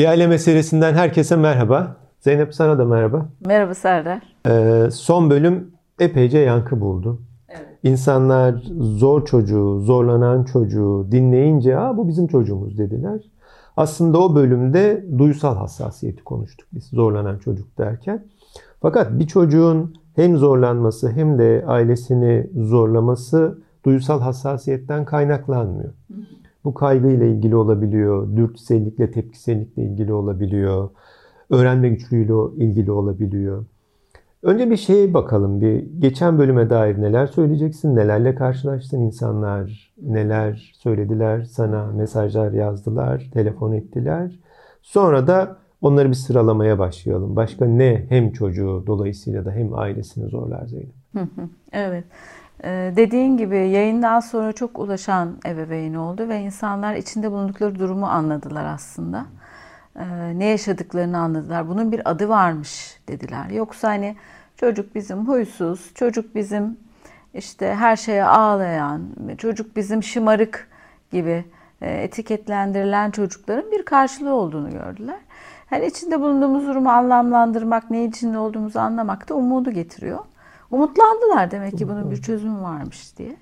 Bir aile meselesinden herkese merhaba. Zeynep sana da merhaba. Merhaba Serdar. Ee, son bölüm epeyce yankı buldu. Evet. İnsanlar zor çocuğu, zorlanan çocuğu dinleyince Aa, bu bizim çocuğumuz dediler. Aslında o bölümde duysal hassasiyeti konuştuk biz zorlanan çocuk derken. Fakat bir çocuğun hem zorlanması hem de ailesini zorlaması duysal hassasiyetten kaynaklanmıyor. Bu kaygıyla ilgili olabiliyor, dürtüsellikle, tepkisellikle ilgili olabiliyor, öğrenme güçlüğüyle ilgili olabiliyor. Önce bir şeye bakalım. Bir geçen bölüme dair neler söyleyeceksin? Nelerle karşılaştın insanlar? Neler söylediler sana? Mesajlar yazdılar, telefon ettiler. Sonra da onları bir sıralamaya başlayalım. Başka ne hem çocuğu dolayısıyla da hem ailesini zorlar Zeynep? Evet. Ee, dediğin gibi yayından sonra çok ulaşan ebeveyn oldu ve insanlar içinde bulundukları durumu anladılar aslında. Ee, ne yaşadıklarını anladılar. Bunun bir adı varmış dediler. Yoksa hani çocuk bizim huysuz, çocuk bizim işte her şeye ağlayan, çocuk bizim şımarık gibi e, etiketlendirilen çocukların bir karşılığı olduğunu gördüler. Yani içinde bulunduğumuz durumu anlamlandırmak, ne içinde olduğumuzu anlamak da umudu getiriyor. Umutlandılar demek ki bunun bir çözümü varmış diye.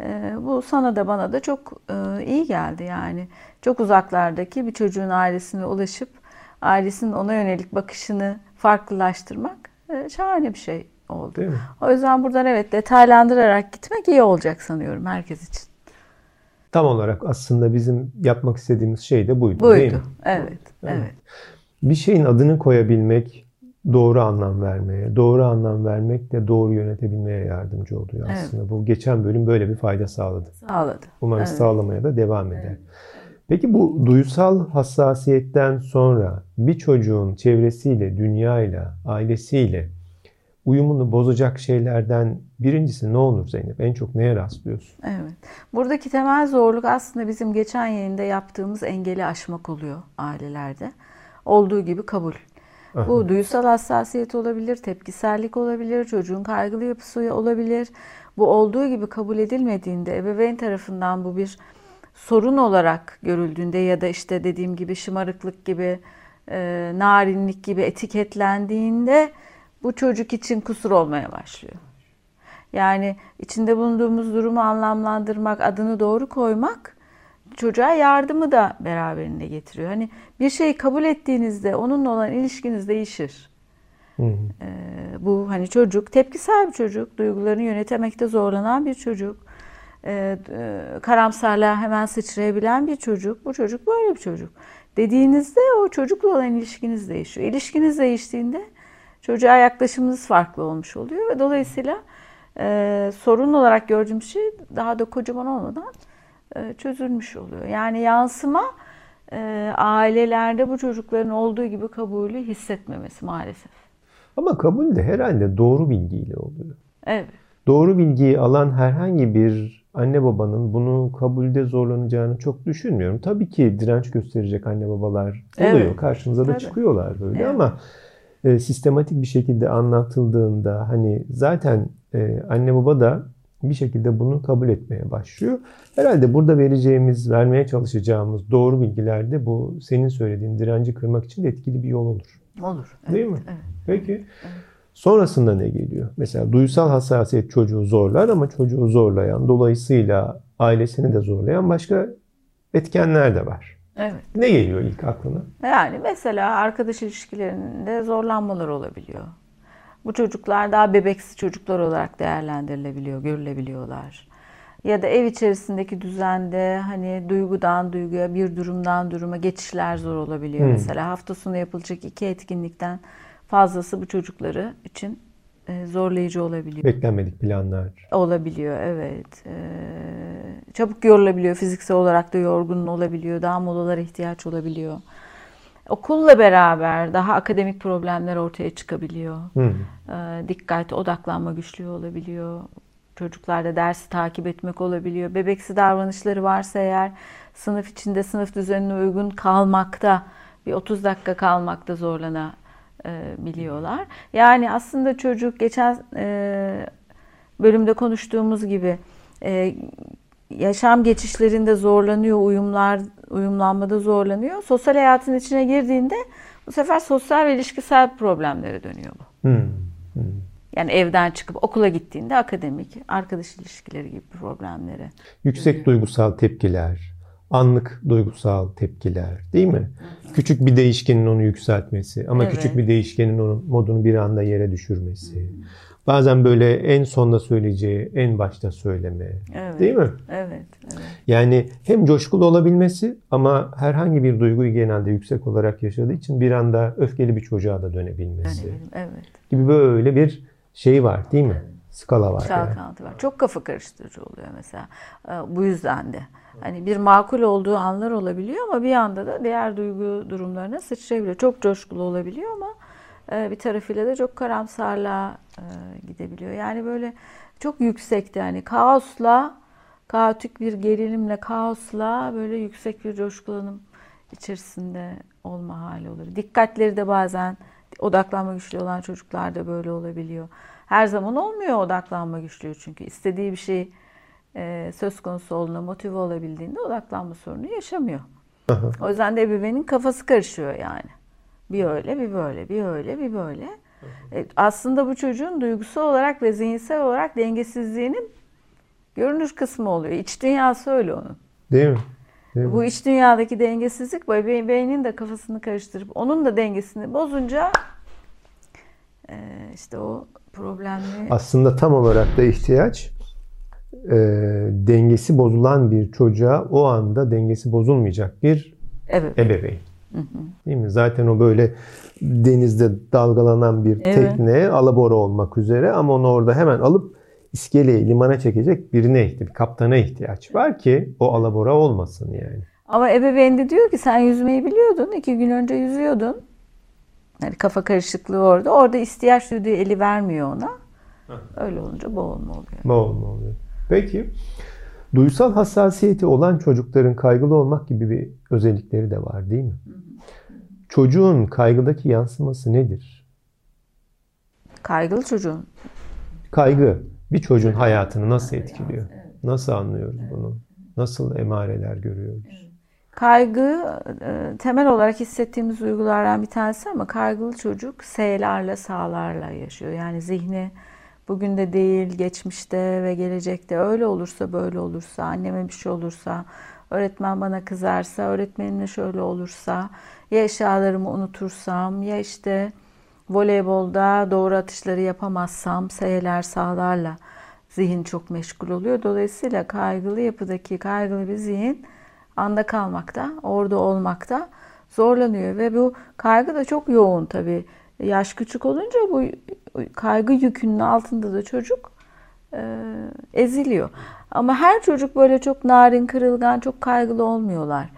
Ee, bu sana da bana da çok e, iyi geldi yani. Çok uzaklardaki bir çocuğun ailesine ulaşıp ailesinin ona yönelik bakışını farklılaştırmak e, şahane bir şey oldu. O yüzden buradan evet detaylandırarak gitmek iyi olacak sanıyorum herkes için. Tam olarak aslında bizim yapmak istediğimiz şey de buydu, Buydu. değil mi? Evet, evet. Bir şeyin adını koyabilmek doğru anlam vermeye, doğru anlam vermek de doğru yönetebilmeye yardımcı oluyor Evet. aslında. Bu geçen bölüm böyle bir fayda sağladı. Sağladı. Umarız Evet. sağlamaya da devam eder. Peki bu duysal hassasiyetten sonra bir çocuğun çevresiyle, dünyayla, ailesiyle uyumunu bozacak şeylerden birincisi ne olur Zeynep? En çok neye rastlıyorsun? Evet. Buradaki temel zorluk aslında bizim geçen yayında yaptığımız engeli aşmak oluyor ailelerde. Olduğu gibi kabul. Bu duysal hassasiyet olabilir, tepkisellik olabilir, çocuğun kaygılı yapısı olabilir. Bu olduğu gibi kabul edilmediğinde ebeveyn tarafından bu bir sorun olarak görüldüğünde ya da işte dediğim gibi şımarıklık gibi, e, narinlik gibi etiketlendiğinde bu çocuk için kusur olmaya başlıyor. Yani içinde bulunduğumuz durumu anlamlandırmak, adını doğru koymak çocuğa yardımı da beraberinde getiriyor. Hani bir şeyi kabul ettiğinizde onunla olan ilişkiniz değişir. Hı hı. Ee, bu hani çocuk tepkisel bir çocuk, duygularını yönetemekte zorlanan bir çocuk, e, e, karamsarlığa hemen sıçrayabilen bir çocuk. Bu çocuk böyle bir çocuk. Dediğinizde o çocukla olan ilişkiniz değişiyor. İlişkiniz değiştiğinde çocuğa yaklaşımınız farklı olmuş oluyor ve dolayısıyla e, sorun olarak gördüğüm şey daha da kocaman olmadan çözülmüş oluyor. Yani yansıma e, ailelerde bu çocukların olduğu gibi kabulü hissetmemesi maalesef. Ama kabul de herhalde doğru bilgiyle oluyor. Evet. Doğru bilgiyi alan herhangi bir anne babanın bunu kabulde zorlanacağını çok düşünmüyorum. Tabii ki direnç gösterecek anne babalar oluyor. Evet. Karşımıza da Tabii. çıkıyorlar böyle Evet. ama e, sistematik bir şekilde anlatıldığında hani zaten e, anne baba da bir şekilde bunu kabul etmeye başlıyor. Herhalde burada vereceğimiz, vermeye çalışacağımız doğru bilgiler de bu senin söylediğin direnci kırmak için de etkili bir yol olur. Olur. Değil evet, mi? Evet. Peki. Sonrasında ne geliyor? Mesela duysal hassasiyet çocuğu zorlar ama çocuğu zorlayan, dolayısıyla ailesini de zorlayan başka etkenler de var. Evet. Ne geliyor ilk aklına? Yani mesela arkadaş ilişkilerinde zorlanmalar olabiliyor. Bu çocuklar daha bebeksi çocuklar olarak değerlendirilebiliyor, görülebiliyorlar. Ya da ev içerisindeki düzende hani duygudan duyguya, bir durumdan duruma geçişler zor olabiliyor. Hmm. Mesela hafta sonu yapılacak iki etkinlikten fazlası bu çocukları için e, zorlayıcı olabiliyor. Beklenmedik planlar. Olabiliyor evet. Ee, çabuk yorulabiliyor. Fiziksel olarak da yorgun olabiliyor. Daha molalara ihtiyaç olabiliyor. Okulla beraber daha akademik problemler ortaya çıkabiliyor. Hı. Ee, dikkat, odaklanma güçlüğü olabiliyor. Çocuklarda dersi takip etmek olabiliyor. Bebeksi davranışları varsa eğer sınıf içinde sınıf düzenine uygun kalmakta, bir 30 dakika kalmakta zorlanabiliyorlar. Yani aslında çocuk geçen e, bölümde konuştuğumuz gibi e, yaşam geçişlerinde zorlanıyor, uyumlar uyumlanmada zorlanıyor. Sosyal hayatın içine girdiğinde bu sefer sosyal ve ilişkisel problemlere dönüyor bu. Hmm. Hmm. Yani evden çıkıp okula gittiğinde akademik, arkadaş ilişkileri gibi problemlere. Yüksek duygusal tepkiler, anlık duygusal tepkiler değil mi? Küçük bir değişkenin onu yükseltmesi ama Evet. küçük bir değişkenin onun modunu bir anda yere düşürmesi. Bazen böyle en sonda söyleyeceği en başta söyleme. Evet. Değil mi? Evet, evet. Yani hem coşkulu olabilmesi ama herhangi bir duyguyu genelde yüksek olarak yaşadığı için bir anda öfkeli bir çocuğa da dönebilmesi evet. gibi böyle bir şey var değil mi? Skala var. yani. Çalkantı var. Çok kafa karıştırıcı oluyor mesela. Ee, Bu yüzden de. Hani bir makul olduğu anlar olabiliyor ama bir anda da diğer duygu durumlarına sıçrayabiliyor. Çok coşkulu olabiliyor ama e, bir tarafıyla da çok karamsarlığa e, gidebiliyor. Yani böyle çok yüksekte yani kaosla, kaotik bir gerilimle, kaosla böyle yüksek bir coşkulanım içerisinde olma hali olur. Dikkatleri de bazen odaklanma güçlüğü olan çocuklarda böyle olabiliyor. Her zaman olmuyor odaklanma güçlüğü çünkü istediği bir şey e, söz konusu olduğunda motive olabildiğinde odaklanma sorunu yaşamıyor. Aha. O yüzden de ebeveynin kafası karışıyor yani. Bir öyle, bir böyle, bir öyle, bir böyle. E, aslında bu çocuğun duygusal olarak ve zihinsel olarak dengesizliğinin görünür kısmı oluyor. İç dünyası öyle onun. Değil mi? Değil mi? Bu iç dünyadaki dengesizlik bu ebeveynin de kafasını karıştırıp onun da dengesini bozunca e, işte o problemli Aslında tam olarak da ihtiyaç e, dengesi bozulan bir çocuğa o anda dengesi bozulmayacak bir evet. ebeveyn. Değil mi? Zaten o böyle denizde dalgalanan bir Evet. tekne alabora olmak üzere ama onu orada hemen alıp iskeleyi limana çekecek birine ihtiyaç, bir kaptana ihtiyaç var ki o alabora olmasın yani. Ama ebeveyn de diyor ki sen yüzmeyi biliyordun. iki gün önce yüzüyordun. Yani kafa karışıklığı orada. Orada ihtiyaç duyduğu eli vermiyor ona. Öyle olunca boğulma oluyor. Boğulma oluyor. Peki duysal hassasiyeti olan çocukların kaygılı olmak gibi bir özellikleri de var değil mi? Çocuğun kaygıdaki yansıması nedir? Kaygılı çocuğun. Kaygı bir çocuğun hayatını nasıl etkiliyor? Nasıl anlıyoruz bunu? Nasıl emareler görüyoruz? Kaygı e, temel olarak hissettiğimiz duygulardan bir tanesi ama kaygılı çocuk S'lerle, sağlarla yaşıyor. Yani zihni bugün de değil, geçmişte ve gelecekte öyle olursa böyle olursa, anneme bir şey olursa, öğretmen bana kızarsa, öğretmenimle şöyle olursa, ya eşyalarımı unutursam, ya işte voleybolda doğru atışları yapamazsam, S'ler, sağlarla zihin çok meşgul oluyor. Dolayısıyla kaygılı yapıdaki kaygılı bir zihin anda kalmakta, orada olmakta zorlanıyor ve bu kaygı da çok yoğun tabii. Yaş küçük olunca bu kaygı yükünün altında da çocuk e, eziliyor. Ama her çocuk böyle çok narin, kırılgan, çok kaygılı olmuyorlar.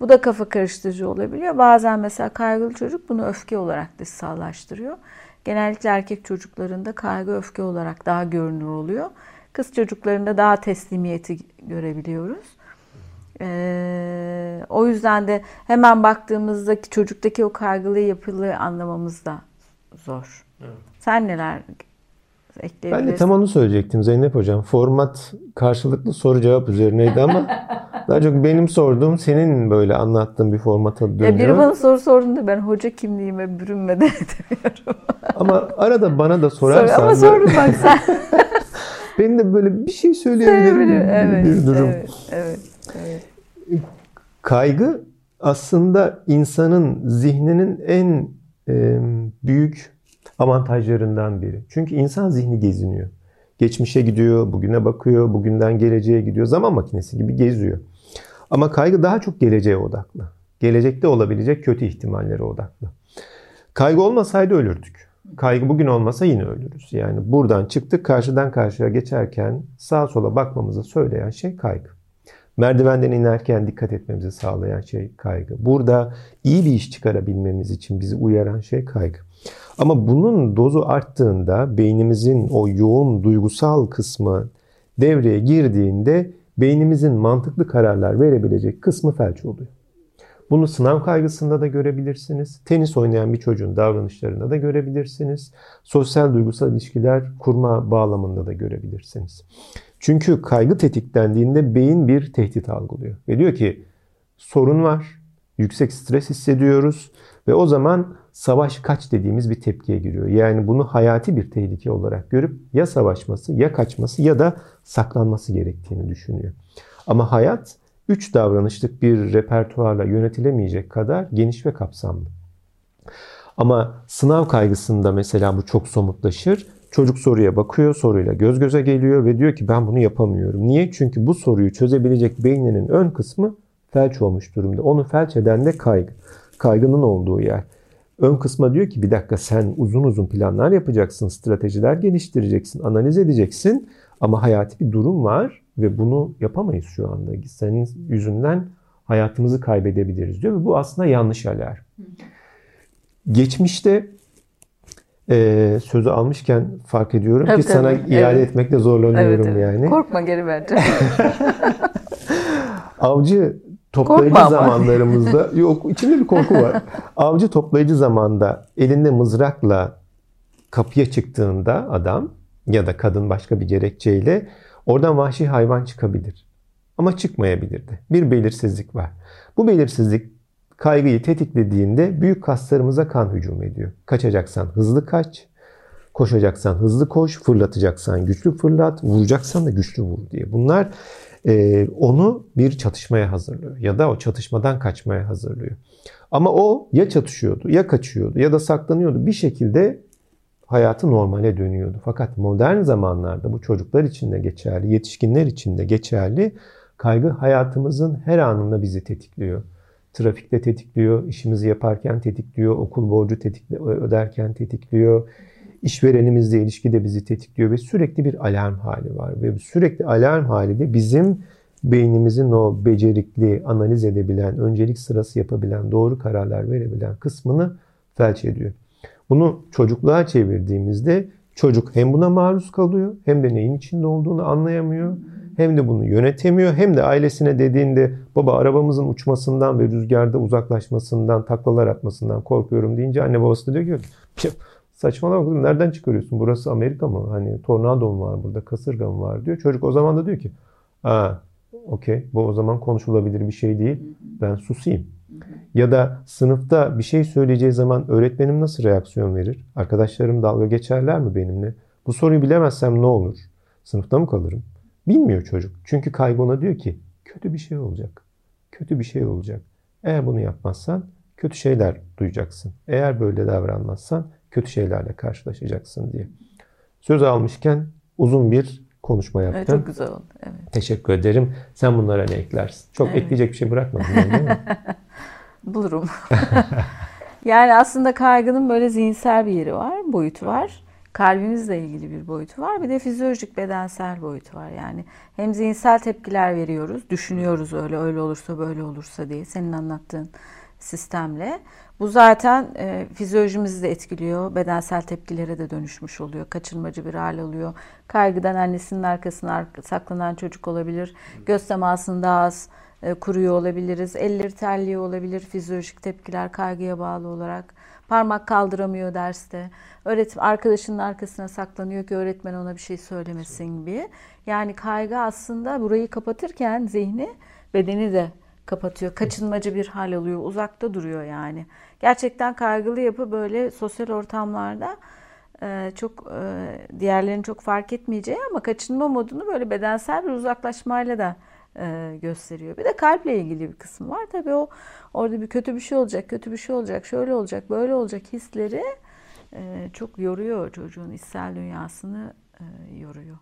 Bu da kafa karıştırıcı olabiliyor. Bazen mesela kaygılı çocuk bunu öfke olarak dışsallaştırıyor. Genellikle erkek çocuklarında kaygı öfke olarak daha görünür oluyor. Kız çocuklarında daha teslimiyeti görebiliyoruz. Ee, o yüzden de hemen baktığımızdaki çocuktaki o kaygılı yapıyı anlamamız da zor. Sen neler ekleyebilirsin? Ben de tam onu söyleyecektim Zeynep Hocam. Format karşılıklı soru cevap üzerineydi ama daha çok benim sorduğum senin böyle anlattığın bir formata Ya dönüyor. biri bana soru sorduğunda ben hoca kimliğime bürünmeden edemiyorum. Ama arada bana da Sor, sorarsan ama da sordum bak sen. benim de böyle bir şey söyleyebilirim Söyleyebilirim. Evet, bir durum. evet, evet, Kaygı aslında insanın zihninin en e, büyük avantajlarından biri. Çünkü insan zihni geziniyor. Geçmişe gidiyor, bugüne bakıyor, bugünden geleceğe gidiyor. Zaman makinesi gibi geziyor. Ama kaygı daha çok geleceğe odaklı. Gelecekte olabilecek kötü ihtimallere odaklı. Kaygı olmasaydı ölürdük. Kaygı bugün olmasa yine ölürüz. Yani buradan çıktık karşıdan karşıya geçerken sağa sola bakmamızı söyleyen şey kaygı. Merdivenden inerken dikkat etmemizi sağlayan şey kaygı. Burada iyi bir iş çıkarabilmemiz için bizi uyaran şey kaygı. Ama bunun dozu arttığında beynimizin o yoğun duygusal kısmı devreye girdiğinde beynimizin mantıklı kararlar verebilecek kısmı felç oluyor. Bunu sınav kaygısında da görebilirsiniz. Tenis oynayan bir çocuğun davranışlarında da görebilirsiniz. Sosyal duygusal ilişkiler kurma bağlamında da görebilirsiniz. Çünkü kaygı tetiklendiğinde beyin bir tehdit algılıyor. Ve diyor ki sorun var, yüksek stres hissediyoruz ve o zaman savaş kaç dediğimiz bir tepkiye giriyor. Yani bunu hayati bir tehlike olarak görüp ya savaşması ya kaçması ya da saklanması gerektiğini düşünüyor. Ama hayat üç davranışlık bir repertuarla yönetilemeyecek kadar geniş ve kapsamlı. Ama sınav kaygısında mesela bu çok somutlaşır. Çocuk soruya bakıyor, soruyla göz göze geliyor ve diyor ki ben bunu yapamıyorum. Niye? Çünkü bu soruyu çözebilecek beyninin ön kısmı felç olmuş durumda. Onu felç eden de kaygı. Kaygının olduğu yer. Ön kısma diyor ki bir dakika sen uzun uzun planlar yapacaksın, stratejiler geliştireceksin, analiz edeceksin. Ama hayati bir durum var ve bunu yapamayız şu anda. Senin yüzünden hayatımızı kaybedebiliriz diyor ve bu aslında yanlış alarm. Geçmişte e, sözü almışken fark ediyorum Tabii, ki sana tabii. iade Evet. etmekte zorlanıyorum Evet, evet. yani. Korkma geri vereceğim. Avcı toplayıcı Korkma ama. zamanlarımızda yok içinde bir korku var. Avcı toplayıcı zamanda elinde mızrakla kapıya çıktığında adam ya da kadın başka bir gerekçeyle oradan vahşi hayvan çıkabilir. Ama çıkmayabilirdi. Bir belirsizlik var. Bu belirsizlik kaygıyı tetiklediğinde büyük kaslarımıza kan hücum ediyor. Kaçacaksan hızlı kaç, koşacaksan hızlı koş, fırlatacaksan güçlü fırlat, vuracaksan da güçlü vur diye. Bunlar e, onu bir çatışmaya hazırlıyor ya da o çatışmadan kaçmaya hazırlıyor. Ama o ya çatışıyordu, ya kaçıyordu ya da saklanıyordu. Bir şekilde hayatı normale dönüyordu. Fakat modern zamanlarda bu çocuklar için de geçerli, yetişkinler için de geçerli. Kaygı hayatımızın her anında bizi tetikliyor. Trafikte tetikliyor, işimizi yaparken tetikliyor, okul borcu tetikli, öderken tetikliyor. İşverenimizle ilişkide bizi tetikliyor ve sürekli bir alarm hali var. Ve sürekli alarm hali de bizim beynimizin o becerikli, analiz edebilen, öncelik sırası yapabilen, doğru kararlar verebilen kısmını felç ediyor. Bunu çocukluğa çevirdiğimizde çocuk hem buna maruz kalıyor hem de neyin içinde olduğunu anlayamıyor. Hem de bunu yönetemiyor hem de ailesine dediğinde baba arabamızın uçmasından ve rüzgarda uzaklaşmasından, taklalar atmasından korkuyorum deyince anne babası da diyor ki "Püh, saçmalama kızım nereden çıkarıyorsun? Burası Amerika mı? Hani tornado mu var burada? Kasırga mı var diyor. Çocuk o zaman da diyor ki aa okey bu o zaman konuşulabilir bir şey değil. Ben susayım. Ya da sınıfta bir şey söyleyeceği zaman öğretmenim nasıl reaksiyon verir? Arkadaşlarım dalga geçerler mi benimle? Bu soruyu bilemezsem ne olur? Sınıfta mı kalırım? Bilmiyor çocuk. Çünkü kaygı ona diyor ki kötü bir şey olacak. Kötü bir şey olacak. Eğer bunu yapmazsan kötü şeyler duyacaksın. Eğer böyle davranmazsan kötü şeylerle karşılaşacaksın diye. Söz almışken uzun bir konuşma Evet, yaptım. çok güzel oldu. Evet. Teşekkür ederim. Sen bunlara ne eklersin? Çok Evet. ekleyecek bir şey bırakmadın değil mi? Bulurum. yani aslında kaygının böyle zihinsel bir yeri var, boyutu var. Kalbimizle ilgili bir boyutu var. Bir de fizyolojik bedensel boyutu var. Yani hem zihinsel tepkiler veriyoruz, düşünüyoruz öyle öyle olursa böyle olursa diye senin anlattığın sistemle. Bu zaten e, fizyolojimizi de etkiliyor. Bedensel tepkilere de dönüşmüş oluyor. Kaçınmacı bir hal oluyor. Kaygıdan annesinin arkasına ar- saklanan çocuk olabilir. Göz temasını daha az e, kuruyor olabiliriz. Elleri terliyor olabilir. Fizyolojik tepkiler kaygıya bağlı olarak. Parmak kaldıramıyor derste. Öğretim arkadaşının arkasına saklanıyor ki öğretmen ona bir şey söylemesin gibi. Yani kaygı aslında burayı kapatırken zihni bedeni de kapatıyor. Kaçınmacı bir hal alıyor. Uzakta duruyor yani. Gerçekten kaygılı yapı böyle sosyal ortamlarda e, çok e, diğerlerinin çok fark etmeyeceği ama kaçınma modunu böyle bedensel bir uzaklaşmayla da e, gösteriyor. Bir de kalple ilgili bir kısım var. Tabii o orada bir kötü bir şey olacak, kötü bir şey olacak, şöyle olacak, böyle olacak hisleri e, çok yoruyor çocuğun içsel dünyasını e, yoruyor.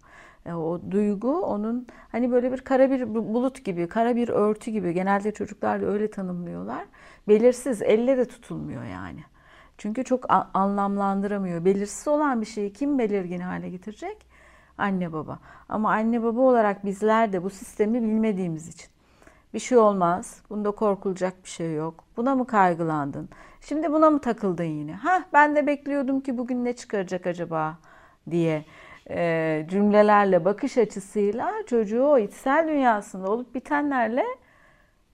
O duygu onun hani böyle bir kara bir bulut gibi, kara bir örtü gibi genelde çocuklar da öyle tanımlıyorlar. Belirsiz, elle de tutulmuyor yani. Çünkü çok anlamlandıramıyor. Belirsiz olan bir şeyi kim belirgin hale getirecek? Anne baba. Ama anne baba olarak bizler de bu sistemi bilmediğimiz için bir şey olmaz. Bunda korkulacak bir şey yok. Buna mı kaygılandın? Şimdi buna mı takıldın yine? Ha ben de bekliyordum ki bugün ne çıkaracak acaba diye e, cümlelerle, bakış açısıyla çocuğu o içsel dünyasında olup bitenlerle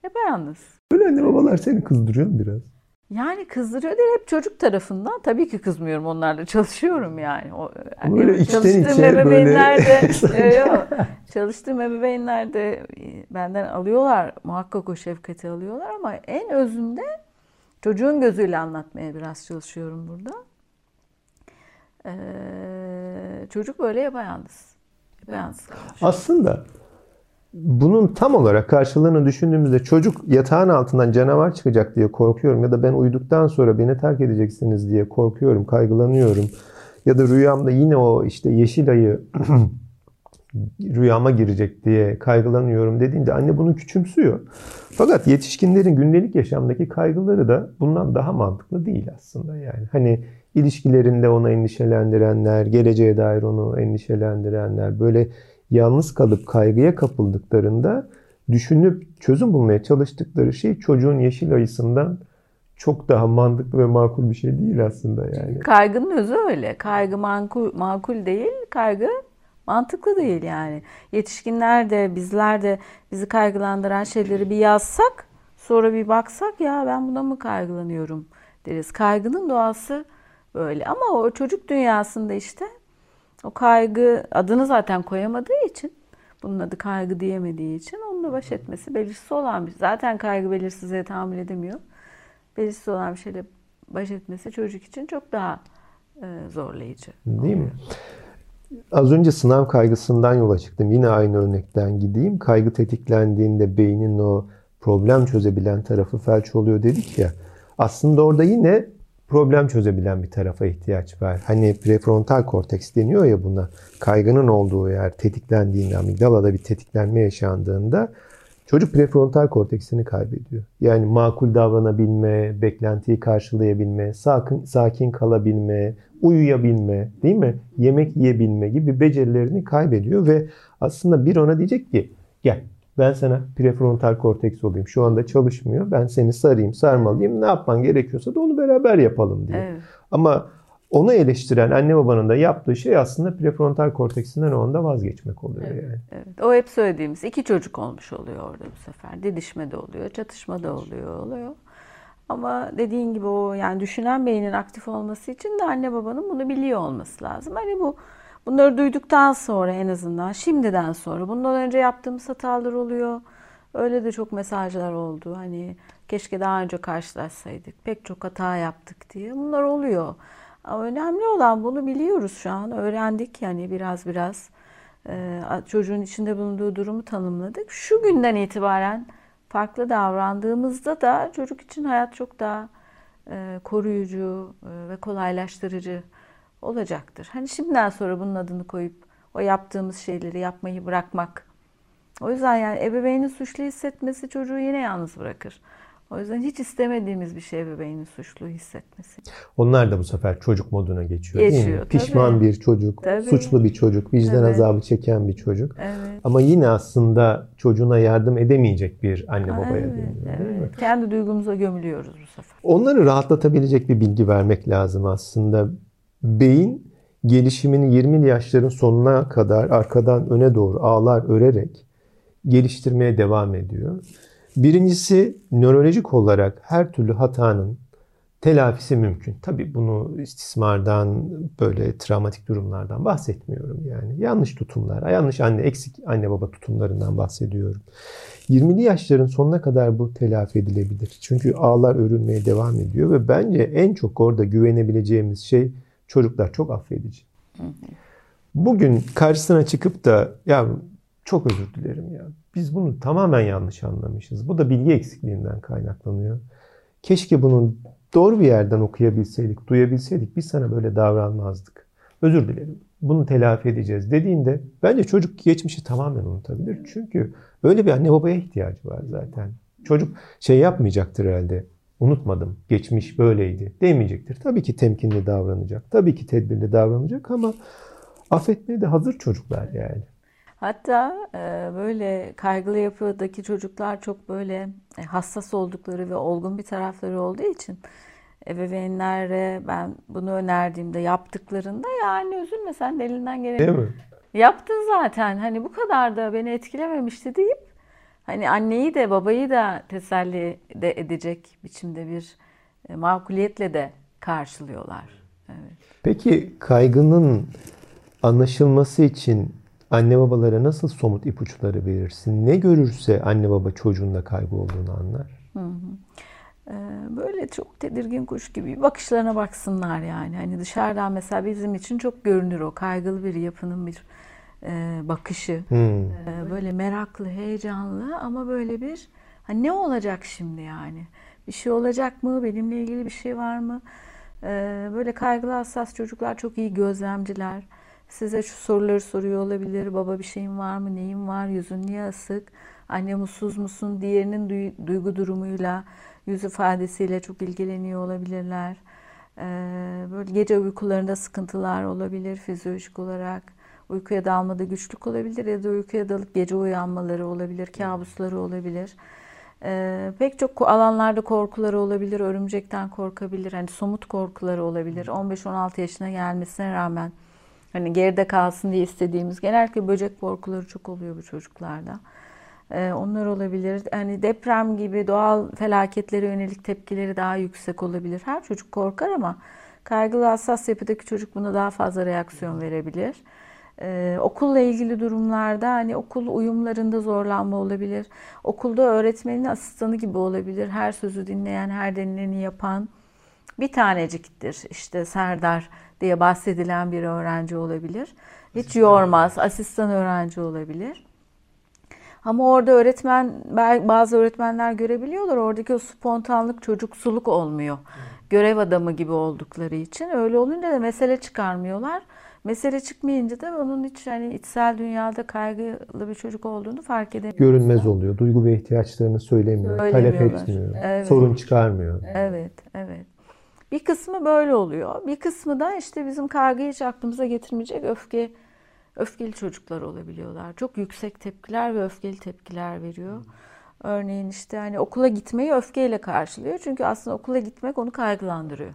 yapayalnız. Böyle anne babalar seni kızdırıyor mu biraz? Yani kızdırıyor değil hep çocuk tarafından. Tabii ki kızmıyorum onlarla çalışıyorum yani. O, Böyle içten çalıştığım içe ebeveynler de böyle- Yo, yo. çalıştığım ebeveynler de e, benden alıyorlar, muhakkak o şefkati alıyorlar ama en özünde çocuğun gözüyle anlatmaya biraz çalışıyorum burada. Ee, çocuk böyle yapayalnız. Yapayalnız. Aslında bunun tam olarak karşılığını düşündüğümüzde çocuk yatağın altından canavar çıkacak diye korkuyorum ya da ben uyuduktan sonra beni terk edeceksiniz diye korkuyorum, kaygılanıyorum. Ya da rüyamda yine o işte yeşil ayı rüyama girecek diye kaygılanıyorum dediğinde anne bunu küçümsüyor. Fakat yetişkinlerin gündelik yaşamdaki kaygıları da bundan daha mantıklı değil aslında yani. Hani ilişkilerinde onu endişelendirenler, geleceğe dair onu endişelendirenler, böyle yalnız kalıp kaygıya kapıldıklarında düşünüp çözüm bulmaya çalıştıkları şey çocuğun yeşil ayısından çok daha mantıklı ve makul bir şey değil aslında yani. Kaygının özü öyle. Kaygı makul, makul değil, kaygı mantıklı değil yani. Yetişkinler de bizler de bizi kaygılandıran şeyleri bir yazsak sonra bir baksak ya ben buna mı kaygılanıyorum deriz. Kaygının doğası böyle ama o çocuk dünyasında işte o kaygı adını zaten koyamadığı için bunun adı kaygı diyemediği için onunla baş etmesi belirsiz olan bir zaten kaygı belirsizliğe tahammül edemiyor. Belirsiz olan bir şeyle baş etmesi çocuk için çok daha e, zorlayıcı. Değil mi? Az önce sınav kaygısından yola çıktım. Yine aynı örnekten gideyim. Kaygı tetiklendiğinde beynin o problem çözebilen tarafı felç oluyor dedik ya. Aslında orada yine problem çözebilen bir tarafa ihtiyaç var. Hani prefrontal korteks deniyor ya buna. Kaygının olduğu yer tetiklendiğinde, amigdalada bir tetiklenme yaşandığında çocuk prefrontal korteksini kaybediyor. Yani makul davranabilme, beklentiyi karşılayabilme, sakin, sakin kalabilme, uyuyabilme, değil mi? Yemek yiyebilme gibi becerilerini kaybediyor ve aslında bir ona diyecek ki gel ben sana prefrontal korteks olayım. Şu anda çalışmıyor. Ben seni sarayım, sarmalayayım. Ne yapman gerekiyorsa da onu beraber yapalım diye. Evet. Ama onu eleştiren anne babanın da yaptığı şey aslında prefrontal korteksinden o anda vazgeçmek oluyor Evet, yani. evet. O hep söylediğimiz iki çocuk olmuş oluyor orada bu sefer. Didişme de oluyor, çatışma da oluyor, oluyor. Ama dediğin gibi o yani düşünen beynin aktif olması için de anne babanın bunu biliyor olması lazım. Hani bu bunları duyduktan sonra en azından şimdiden sonra bundan önce yaptığımız hatalar oluyor. Öyle de çok mesajlar oldu. Hani keşke daha önce karşılaşsaydık. Pek çok hata yaptık diye. Bunlar oluyor. Ama önemli olan bunu biliyoruz şu an. Öğrendik yani biraz biraz. Ee, çocuğun içinde bulunduğu durumu tanımladık. Şu günden itibaren farklı davrandığımızda da çocuk için hayat çok daha e, koruyucu e, ve kolaylaştırıcı olacaktır. Hani şimdiden sonra bunun adını koyup o yaptığımız şeyleri yapmayı bırakmak. O yüzden yani ebeveynin suçlu hissetmesi çocuğu yine yalnız bırakır. O yüzden hiç istemediğimiz bir şey ebeveynin suçlu hissetmesi. Onlar da bu sefer çocuk moduna geçiyor, değil mi? Geçiyor, Pişman tabii. bir çocuk, Tabii. suçlu bir çocuk, vicdan Evet. azabı çeken bir çocuk. Evet. Ama yine aslında çocuğuna yardım edemeyecek bir anne babaya Evet, dönüyor, değil mi? evet. Kendi duygumuza gömülüyoruz bu sefer. Onları rahatlatabilecek bir bilgi vermek lazım aslında. Beyin gelişimini 20'li yaşların sonuna kadar arkadan öne doğru ağlar örerek geliştirmeye devam ediyor. Birincisi nörolojik olarak her türlü hatanın telafisi mümkün. Tabii bunu istismardan, böyle travmatik durumlardan bahsetmiyorum yani. Yanlış tutumlar, yanlış anne, eksik anne baba tutumlarından bahsediyorum. 20'li yaşların sonuna kadar bu telafi edilebilir. Çünkü ağlar örülmeye devam ediyor ve bence en çok orada güvenebileceğimiz şey çocuklar çok affedici. Bugün karşısına çıkıp da ya çok özür dilerim ya. Biz bunu tamamen yanlış anlamışız. Bu da bilgi eksikliğinden kaynaklanıyor. Keşke bunun doğru bir yerden okuyabilseydik, duyabilseydik biz sana böyle davranmazdık. Özür dilerim. Bunu telafi edeceğiz dediğinde bence çocuk geçmişi tamamen unutabilir. Çünkü öyle bir anne babaya ihtiyacı var zaten. Çocuk şey yapmayacaktır herhalde. Unutmadım. Geçmiş böyleydi. Demeyecektir. Tabii ki temkinli davranacak. Tabii ki tedbirli davranacak ama affetmeye de hazır çocuklar yani. Hatta e, böyle kaygılı yapıdaki çocuklar çok böyle e, hassas oldukları ve olgun bir tarafları olduğu için ebeveynlere ben bunu önerdiğimde yaptıklarında yani üzülme sen de elinden Değil geleni mi? yaptın zaten hani bu kadar da beni etkilememişti deyip hani anneyi de babayı da teselli de edecek biçimde bir e, makuliyetle de karşılıyorlar. Evet. Peki kaygının anlaşılması için Anne babalara nasıl somut ipuçları verirsin? Ne görürse anne baba çocuğunda kaygı olduğunu anlar. Hı hı. Ee, böyle çok tedirgin kuş gibi bakışlarına baksınlar yani. Hani dışarıdan mesela bizim için çok görünür o kaygılı bir yapının bir e, bakışı. Hmm. böyle meraklı, heyecanlı ama böyle bir hani ne olacak şimdi yani? Bir şey olacak mı? Benimle ilgili bir şey var mı? Ee, böyle kaygılı hassas çocuklar çok iyi gözlemciler. Size şu soruları soruyor olabilir. Baba bir şeyin var mı? Neyin var? Yüzün niye asık? Anne mutsuz musun? Diğerinin duygu durumuyla, yüz ifadesiyle çok ilgileniyor olabilirler. Ee, böyle gece uykularında sıkıntılar olabilir fizyolojik olarak. Uykuya dalmada güçlük olabilir ya da uykuya dalıp gece uyanmaları olabilir, kabusları olabilir. Ee, pek çok alanlarda korkuları olabilir, örümcekten korkabilir, hani somut korkuları olabilir. 15-16 yaşına gelmesine rağmen hani geride kalsın diye istediğimiz genellikle böcek korkuları çok oluyor bu çocuklarda. Ee, onlar olabilir. Hani deprem gibi doğal felaketlere yönelik tepkileri daha yüksek olabilir. Her çocuk korkar ama kaygılı hassas yapıdaki çocuk buna daha fazla reaksiyon verebilir. Ee, okulla ilgili durumlarda hani okul uyumlarında zorlanma olabilir. Okulda öğretmenin asistanı gibi olabilir. Her sözü dinleyen, her denileni yapan bir taneciktir. İşte Serdar diye bahsedilen bir öğrenci olabilir. Hiç yormaz. Asistan öğrenci olabilir. Ama orada öğretmen bazı öğretmenler görebiliyorlar. Oradaki o spontanlık, çocuksuluk olmuyor. Görev adamı gibi oldukları için. Öyle olunca da mesele çıkarmıyorlar. Mesele çıkmayınca da onun hiç hani içsel dünyada kaygılı bir çocuk olduğunu fark edemiyor. Görünmez oluyor. Duygu ve ihtiyaçlarını söylemiyor, talep etmiyor, evet. sorun çıkarmıyor. Evet, evet. Bir kısmı böyle oluyor. Bir kısmı da işte bizim kaygıyı hiç aklımıza getirmeyecek öfke öfkeli çocuklar olabiliyorlar. Çok yüksek tepkiler ve öfkeli tepkiler veriyor. Örneğin işte hani okula gitmeyi öfkeyle karşılıyor. Çünkü aslında okula gitmek onu kaygılandırıyor.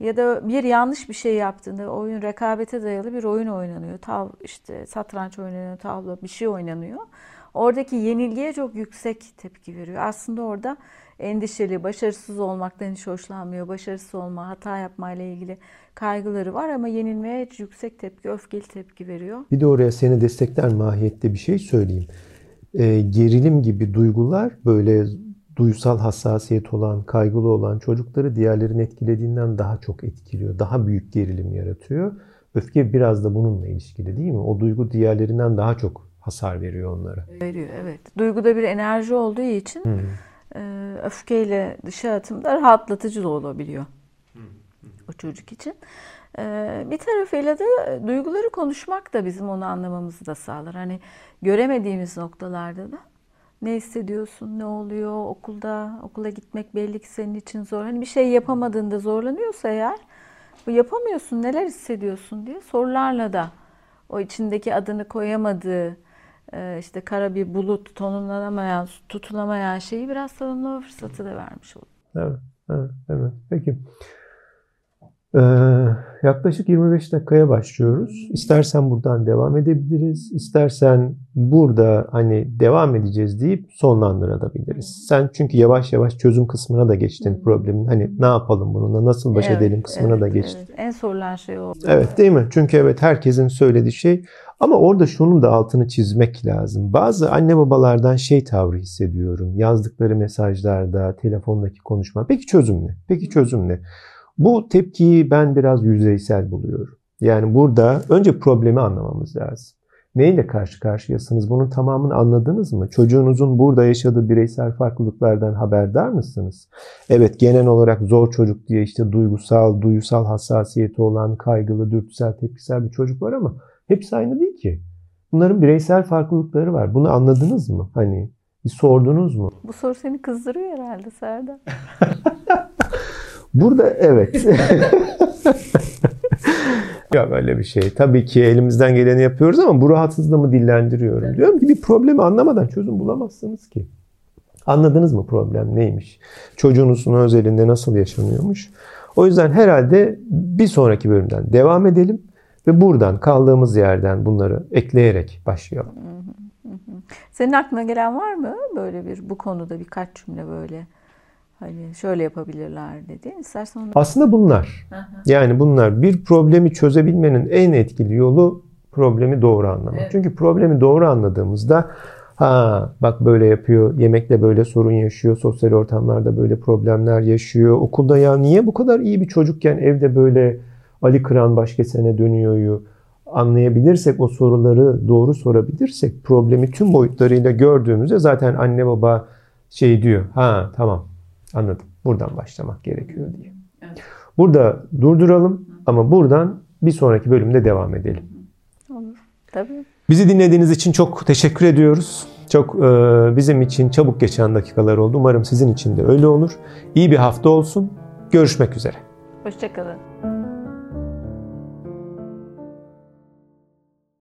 Ya da bir yanlış bir şey yaptığında oyun rekabete dayalı bir oyun oynanıyor. Tav işte satranç oynanıyor, tavla bir şey oynanıyor. Oradaki yenilgiye çok yüksek tepki veriyor. Aslında orada endişeli, başarısız olmaktan hiç hoşlanmıyor. Başarısız olma, hata yapma ile ilgili kaygıları var ama yenilmeye hiç yüksek tepki, öfkeli tepki veriyor. Bir de oraya seni destekler mahiyette bir şey söyleyeyim. E, gerilim gibi duygular böyle duysal hassasiyet olan, kaygılı olan çocukları diğerlerin etkilediğinden daha çok etkiliyor. Daha büyük gerilim yaratıyor. Öfke biraz da bununla ilişkili değil mi? O duygu diğerlerinden daha çok hasar veriyor onlara. Veriyor evet. Duyguda bir enerji olduğu için hmm. öfkeyle dışa atımda rahatlatıcı da olabiliyor. O çocuk için. Bir tarafıyla da duyguları konuşmak da bizim onu anlamamızı da sağlar. Hani göremediğimiz noktalarda da ne hissediyorsun, ne oluyor okulda, okula gitmek belli ki senin için zor. Hani bir şey yapamadığında zorlanıyorsa eğer, bu yapamıyorsun, neler hissediyorsun diye sorularla da o içindeki adını koyamadığı, e, işte kara bir bulut, tonumlanamayan, tutulamayan şeyi biraz tanımlama fırsatı da vermiş olur. Evet, evet, evet. Peki. Ee, yaklaşık 25 dakikaya başlıyoruz. İstersen buradan devam edebiliriz. İstersen burada hani devam edeceğiz deyip sonlandırabiliriz. Sen çünkü yavaş yavaş çözüm kısmına da geçtin problemin. Hani ne yapalım bununla, nasıl baş evet, edelim kısmına evet, da geçtin. Evet. En sorulan şey o. Evet değil mi? Çünkü evet herkesin söylediği şey ama orada şunun da altını çizmek lazım. Bazı anne babalardan şey tavrı hissediyorum. Yazdıkları mesajlarda, telefondaki konuşma. Peki çözüm ne? Peki çözüm ne? Bu tepkiyi ben biraz yüzeysel buluyorum. Yani burada önce problemi anlamamız lazım. Neyle karşı karşıyasınız? Bunun tamamını anladınız mı? Çocuğunuzun burada yaşadığı bireysel farklılıklardan haberdar mısınız? Evet genel olarak zor çocuk diye işte duygusal, duygusal hassasiyeti olan, kaygılı, dürtüsel, tepkisel bir çocuk var ama hepsi aynı değil ki. Bunların bireysel farklılıkları var. Bunu anladınız mı? Hani bir sordunuz mu? Bu soru seni kızdırıyor herhalde Serdar. Burada evet. ya böyle bir şey. Tabii ki elimizden geleni yapıyoruz ama bu rahatsızlığımı dillendiriyorum. Evet. Diyorum ki bir problemi anlamadan çözüm bulamazsınız ki. Anladınız mı problem neymiş? Çocuğunuzun özelinde nasıl yaşanıyormuş? O yüzden herhalde bir sonraki bölümden devam edelim ve buradan kaldığımız yerden bunları ekleyerek başlayalım. Senin aklına gelen var mı böyle bir bu konuda birkaç cümle böyle? Hani şöyle yapabilirler dedi. İstersen onu... Aslında bunlar. Yani bunlar bir problemi çözebilmenin en etkili yolu Problemi doğru anlamak. Evet. Çünkü problemi doğru anladığımızda ha bak böyle yapıyor, yemekle böyle sorun yaşıyor, sosyal ortamlarda böyle problemler yaşıyor. Okulda ya niye bu kadar iyi bir çocukken evde böyle Ali Kıran başkasına dönüyor anlayabilirsek o soruları doğru sorabilirsek problemi tüm boyutlarıyla gördüğümüzde zaten anne baba şey diyor. Ha tamam anladım. Buradan başlamak gerekiyor diye. Evet. Burada durduralım ama buradan bir sonraki bölümde devam edelim. Olur. Tabii. Bizi dinlediğiniz için çok teşekkür ediyoruz. Çok e, bizim için çabuk geçen dakikalar oldu. Umarım sizin için de öyle olur. İyi bir hafta olsun. Görüşmek üzere. Hoşçakalın.